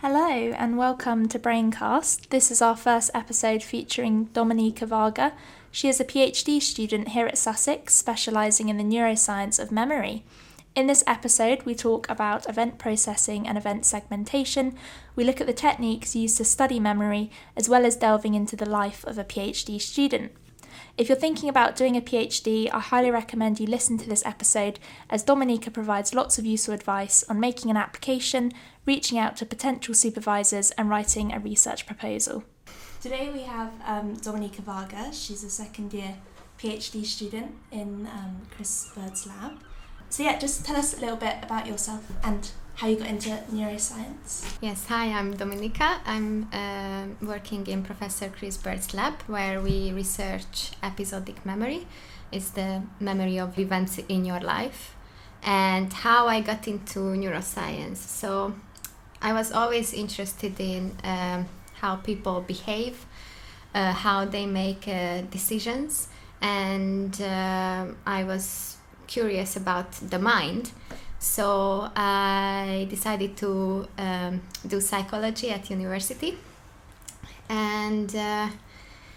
Hello and welcome to Braincast. This is our first episode featuring Dominika Varga. She is a PhD student here at Sussex, specialising in the neuroscience of memory. In this episode, we talk about event processing and event segmentation. We look at the techniques used to study memory, as well as delving into the life of a PhD student. If you're thinking about doing a PhD, I highly recommend you listen to this episode as Dominika provides lots of useful advice on making an application, reaching out to potential supervisors, and writing a research proposal. Today we have um, Dominika Varga. She's a second year PhD student in um, Chris Bird's lab. So, yeah, just tell us a little bit about yourself and how you got into neuroscience. Yes, hi, I'm Dominika. I'm uh, working in Professor Chris Bird's lab where we research episodic memory. It's the memory of events in your life and how I got into neuroscience. So, I was always interested in um, how people behave, uh, how they make uh, decisions, and uh, I was curious about the mind. So I decided to um, do psychology at university, and uh,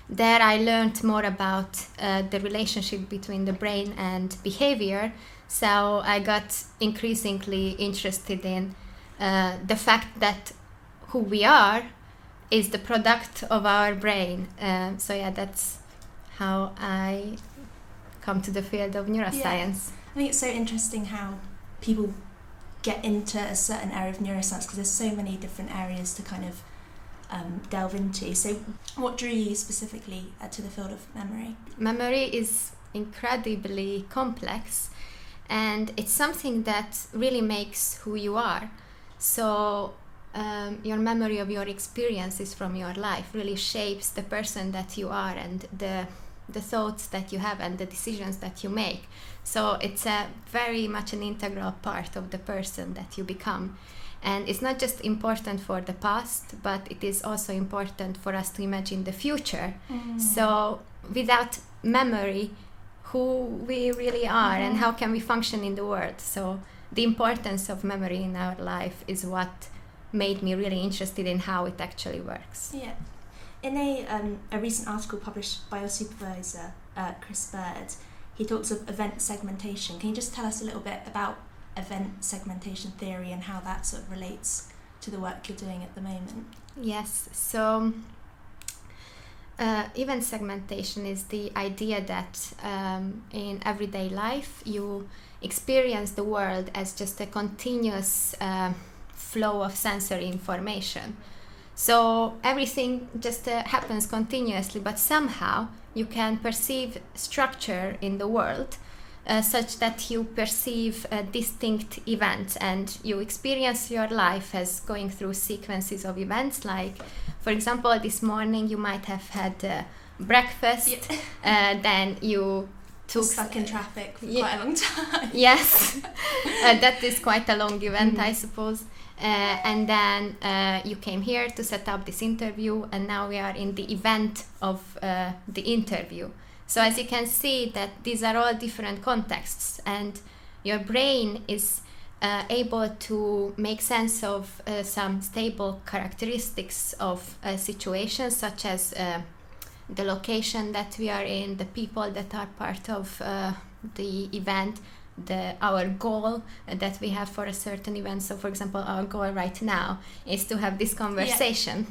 there I learned more about uh, the relationship between the brain and behavior. So I got increasingly interested in uh, the fact that who we are is the product of our brain. Um, so yeah, that's how I come to the field of neuroscience. Yeah. I think it's so interesting how people get into a certain area of neuroscience because there's so many different areas to kind of um, delve into. So, what drew you specifically uh, to the field of memory? Memory is incredibly complex, and it's something that really makes who you are. So, um, your memory of your experiences from your life really shapes the person that you are and the the thoughts that you have and the decisions that you make. So it's a very much an integral part of the person that you become. And it's not just important for the past, but it is also important for us to imagine the future. Mm. So without memory, who we really are mm. and mm-hmm. how can we function in the world. So the importance of memory in our life is what made me really interested in how it actually works. Yeah. In a, um, a recent article published by your supervisor, uh, Chris Bird, he talks of event segmentation. Can you just tell us a little bit about event segmentation theory and how that sort of relates to the work you're doing at the moment? Yes. So, uh, event segmentation is the idea that um, in everyday life you experience the world as just a continuous uh, flow of sensory information. So everything just uh, happens continuously, but somehow you can perceive structure in the world uh, such that you perceive uh, distinct events and you experience your life as going through sequences of events. Like, for example, this morning you might have had uh, breakfast, yeah. Uh, then you took stuck in traffic for yeah, quite a long time. yes, uh, that is quite a long event, mm. I suppose. Uh, and then uh, you came here to set up this interview and now we are in the event of uh, the interview. So as you can see that these are all different contexts and your brain is uh, able to make sense of uh, some stable characteristics of a situation such as the location that we are in the people that are part of the event the our goal that we have for a certain event. So, for example, our goal right now is to have this conversation.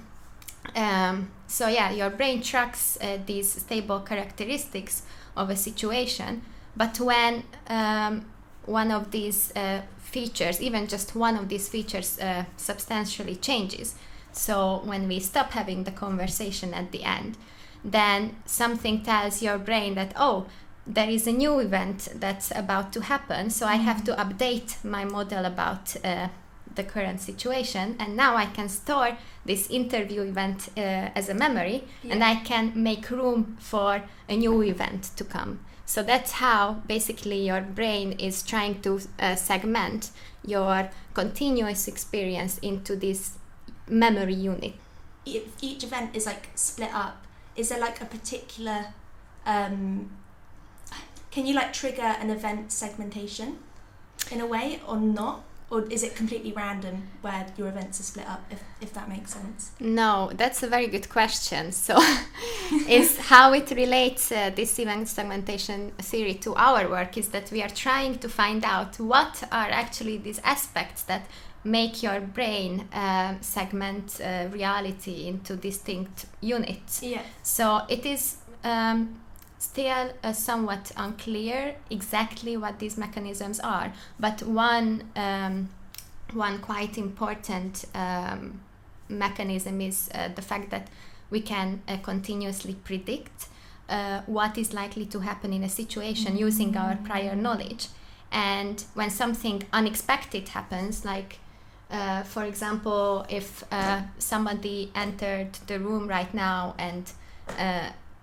Yeah. Um, so yeah, your brain tracks uh, these stable characteristics of a situation, but when um, one of these uh, features, even just one of these features, uh, substantially changes, so when we stop having the conversation at the end, then something tells your brain that oh there is a new event that's about to happen so i have to mm-hmm. update my model about uh, the current situation and now i can store this interview event uh, as a memory yeah. and i can make room for a new event to come so that's how basically your brain is trying to uh, segment your continuous experience into this memory unit if each event is like split up is there like a particular um, can you like trigger an event segmentation in a way or not? or is it completely random where your events are split up if, if that makes sense? No that's a very good question. So is how it relates uh, this event segmentation theory to our work is that we are trying to find out what are actually these aspects that make your brain uh, segment uh, reality into distinct units. Yeah. So it is um, still uh, somewhat unclear exactly what these mechanisms are. But one um, one quite important um, mechanism is uh, the fact that we can uh, continuously predict uh, what is likely to happen in a situation mm-hmm. using our prior knowledge. And when something unexpected happens, like uh, for example, if uh, somebody entered the room right now and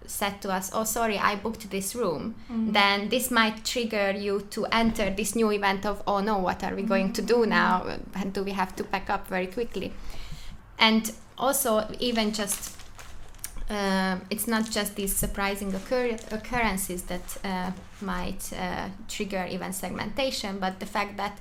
said to us, "Oh, sorry, I booked this room," mm-hmm. then this might trigger you to enter this new event of, "Oh no, what are we going to do mm-hmm. now? And do we have to pack up very quickly?" And also, even just uh, it's not just these surprising occur- occurrences that uh, might uh, trigger event segmentation, but the fact that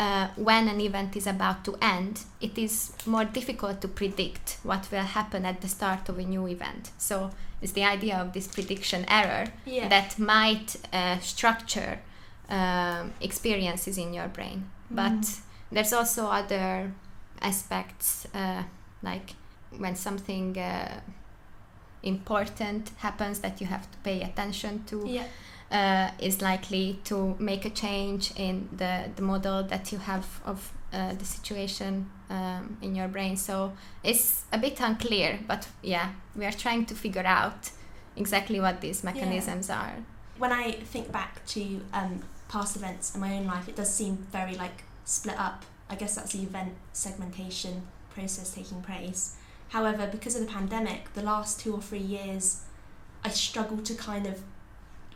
uh, when an event is about to end, it is more difficult to predict what will happen at the start of a new event. So it's the idea of this prediction error yeah. that might uh, structure um, experiences in your brain. Mm. But there's also other aspects, uh, like when something uh, important happens that you have to pay attention to. Yeah uh, is likely to make a change in the, the model that you have of uh, the situation um, in your brain. So it's a bit unclear, but yeah, we are trying to figure out exactly what these mechanisms yeah. are. When I think back to um, past events in my own life, it does seem very like split up. I guess that's the event segmentation process taking place. However, because of the pandemic, the last two or three years, I struggle to kind of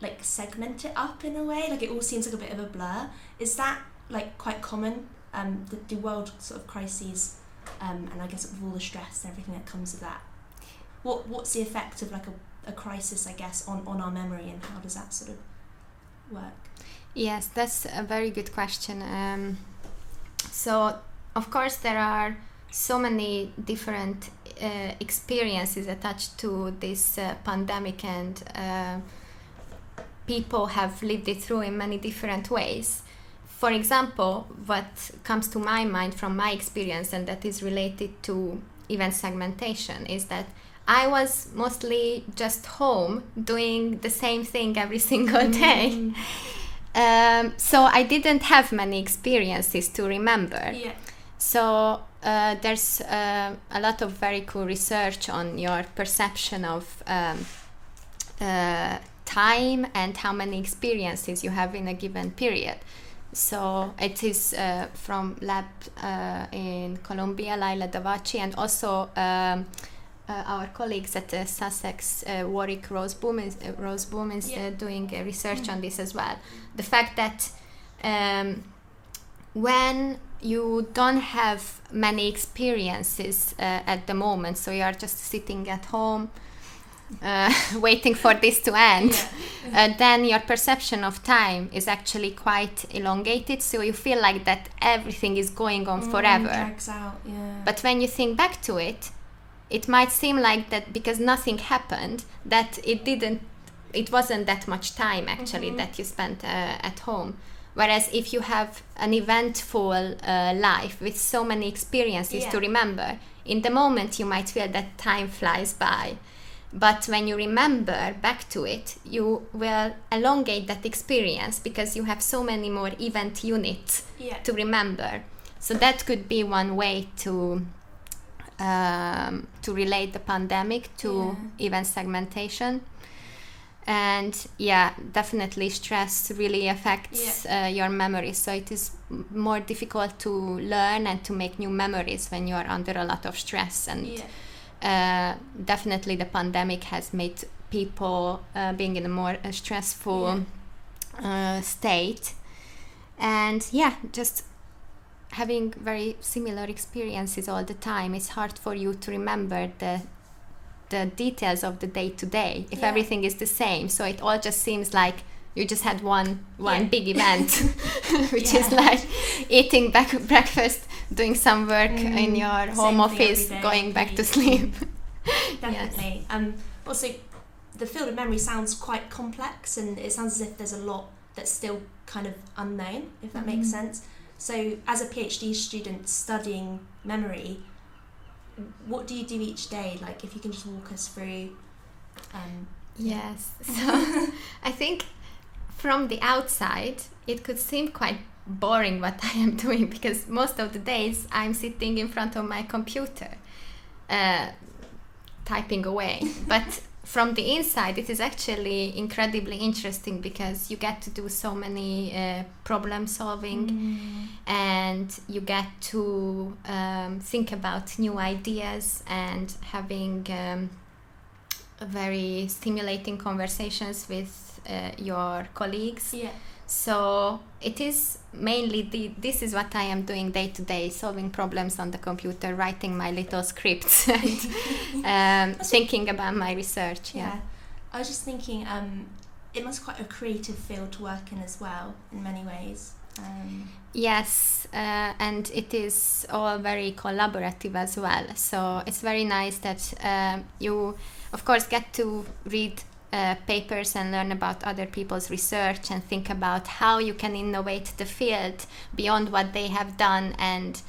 like segment it up in a way like it all seems like a bit of a blur. Is that like quite common? Um the, the world sort of crises um and i guess with all the stress and everything that comes with that. What what's the effect of like a, a crisis i guess on on our memory and how does that sort of work? Yes that's a very good question. Um so of course there are so many different uh, experiences attached to this uh, pandemic and uh, people have lived it through in many different ways. For example, what comes to my mind from my experience and that is related to event segmentation is that I was mostly just home doing the same thing every single day. Mm. Um, so I didn't have many experiences to remember. Yeah. So uh, there's uh, a lot of very cool research on your perception of um, uh, time and how many experiences you have in a given period. So it is uh, from lab uh, in Columbia, Lila Davachi, and also um, uh, our colleagues at uh, Sussex, uh, Warwick Roseboom is, uh, Roseboom is yeah. doing research mm-hmm. on this as well. The fact that um, when you don't have many experiences at the moment, so you are just sitting at home uh, waiting for this to end, yeah. uh, then your perception of time is actually quite elongated. So you feel like that everything is going on mm, forever. Out, yeah. But when you think back to it, it might seem like that because nothing happened, that it didn't, it wasn't that much time actually mm-hmm. that you spent uh, at home. Whereas if you have an eventful uh, life with so many experiences yeah. to remember, in the moment you might feel that time flies by but when you remember back to it you will elongate that experience because you have so many more event units yeah. to remember so that could be one way to um, to relate the pandemic to yeah. event segmentation and yeah definitely stress really affects yeah. uh, your memory so it is more difficult to learn and to make new memories when you are under a lot of stress and yeah uh, definitely the pandemic has made people uh, being in a more uh, stressful yeah. Uh, state and yeah just having very similar experiences all the time it's hard for you to remember the the details of the day to day if yeah. everything is the same so it all just seems like you just had one one Yeah. big event, which is like eating back breakfast, doing some work in Mm, your home office, going back to sleep. Definitely. Um, also, the field of memory sounds quite complex, and it sounds as if there's a lot that's still kind of unknown, if that makes Mhm. sense. So, as a PhD student studying memory, what do you do each day? Like, if you can just walk us through. Um, Yes. So I think from the outside, it could seem quite boring what I am doing because most of the days I'm sitting in front of my computer, uh, typing away. but from the inside, it is actually incredibly interesting because you get to do so many uh, problem solving and you get to um, think about new ideas and having um, very stimulating conversations with uh, your colleagues Yeah. So it is mainly the this is what i am doing day to day solving problems on the computer writing my little scripts and um, thinking about my research Yeah. yeah I was just thinking, um, it must be quite a creative field to work in as well, in many ways. Um, Yes, uh, and it is all very collaborative as well. So it's very nice that um, you, of course, get to read uh, papers and learn about other people's research and think about how you can innovate the field beyond what they have done. And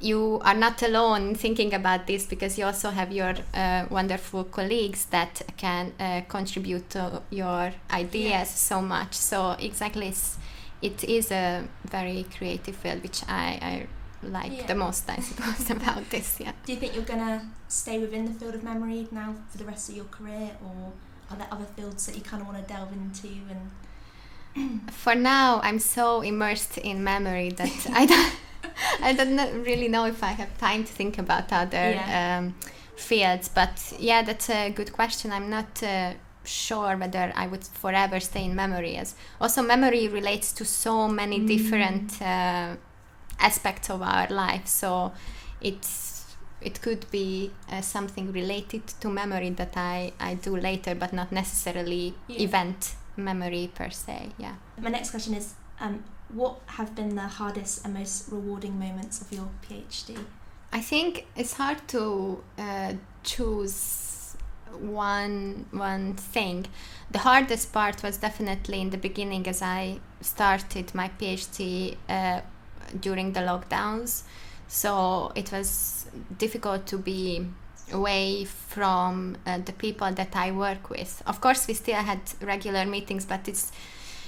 you are not alone in thinking about this because you also have your uh, wonderful colleagues that can uh, contribute to your ideas Yeah. so much. So exactly. It's, it is a very creative field which I, I like Yeah. the most I suppose about this yeah do you think you're going to stay within the field of memory now for the rest of your career, or are there other fields that you kind of want to delve into? And for now I'm so immersed in memory that I don't I don't really know if I have time to think about other Yeah. um, fields but yeah that's a good question I'm not uh, sure whether I would forever stay in memory as also memory relates to so many Mm. different uh, aspects of our life so it's it could be uh, something related to memory that I, I do later but not necessarily Yeah. event memory per se yeah my next question is, um, what have been the hardest and most rewarding moments of your PhD? I think it's hard to uh, choose one one thing. The hardest part was definitely in the beginning as I started my PhD uh, during the lockdowns. So it was difficult to be away from uh, the people that I work with. Of course, we still had regular meetings, but it's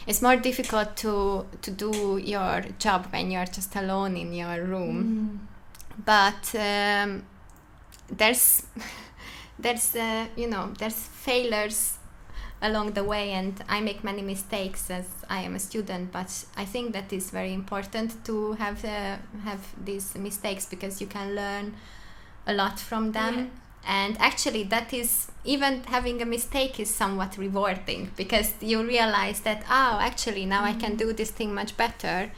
it's more difficult to to do your job when you're just alone in your room but um, there's there's uh, you know there's failures along the way and i make many mistakes as i am a student but i think that is very important to have uh, have these mistakes because you can learn a lot from them Yeah. and actually that is even having a mistake is somewhat rewarding because you realize that oh actually now i can do this thing much better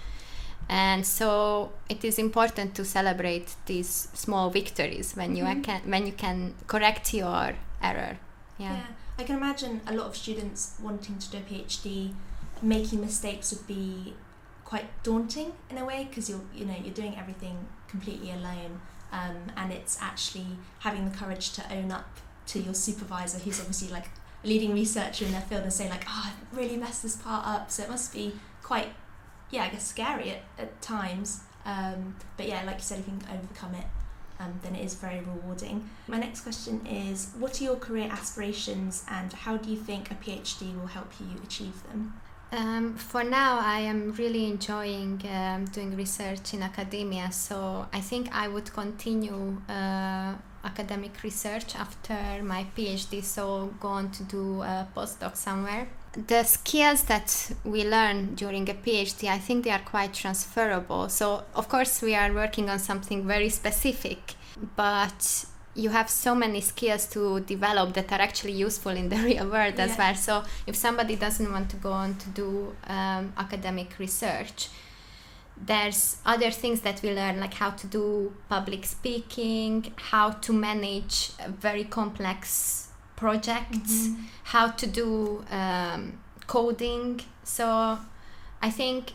and so it is important to celebrate these small victories when you Mhm. can when you can correct your error yeah, Yeah. I can imagine a lot of students wanting to do a PhD, making mistakes would be quite daunting in a way because you're you know you're doing everything completely alone, um, and it's actually having the courage to own up to your supervisor, who's obviously like a leading researcher in their field, and say like, oh, I really messed this part up. So it must be quite, yeah, I guess scary at, at times. Um, but yeah, like you said, if you can overcome it, um, then it is very rewarding. My next question is What are your career aspirations and how do you think a PhD will help you achieve them? Um, for now, I am really enjoying um, doing research in academia, so I think I would continue uh, academic research after my PhD, so go on to do a postdoc somewhere. The skills that we learn during a PhD, I think they are quite transferable. So, of course, we are working on something very specific, but you have so many skills to develop that are actually useful in the real world as well. So if somebody doesn't want to go on to do um, academic research, there's other things that we learn like how to do public speaking, how to manage uh, very complex projects, how to do um, coding. So I think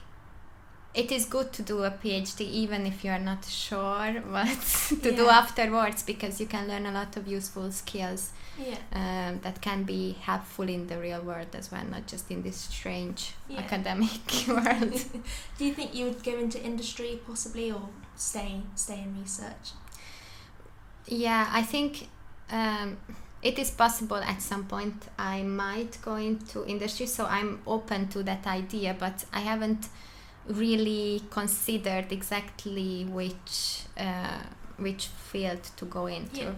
it is good to do a PhD even if you are not sure what to do afterwards because you can learn a lot of useful skills Yeah. um, that can be helpful in the real world as well, not just in this strange Yeah. academic world. Do you think you would go into industry possibly, or stay stay in research? Yeah, I think um, it is possible at some point I might go into industry, so I'm open to that idea, but I haven't really considered exactly which uh, which field to go into. Yeah.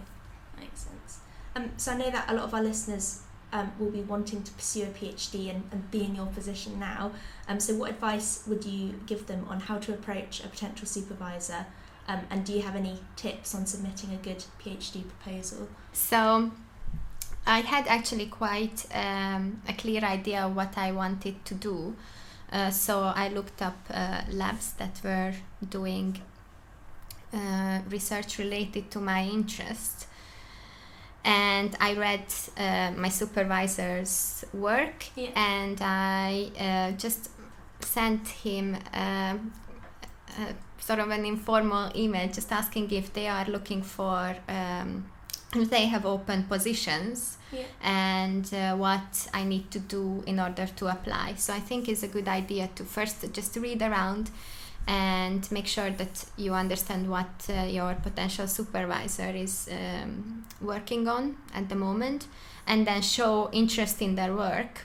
Makes sense. Um, so I know that a lot of our listeners um, will be wanting to pursue a PhD and, and be in your position now. Um, so what advice would you give them on how to approach a potential supervisor? Um, and do you have any tips on submitting a good PhD proposal? So I had actually quite um, a clear idea of what I wanted to do. Uh, so I looked up uh, labs that were doing uh, research related to my interest. And I read uh, my supervisor's work Yeah. and I uh, just sent him uh, sort of an informal email just asking if they are looking for um, they have open positions Yeah. and uh, what I need to do in order to apply. So I think it's a good idea to first just read around and make sure that you understand what uh, your potential supervisor is um, working on at the moment and then show interest in their work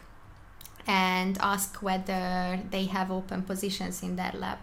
and ask whether they have open positions in their lab.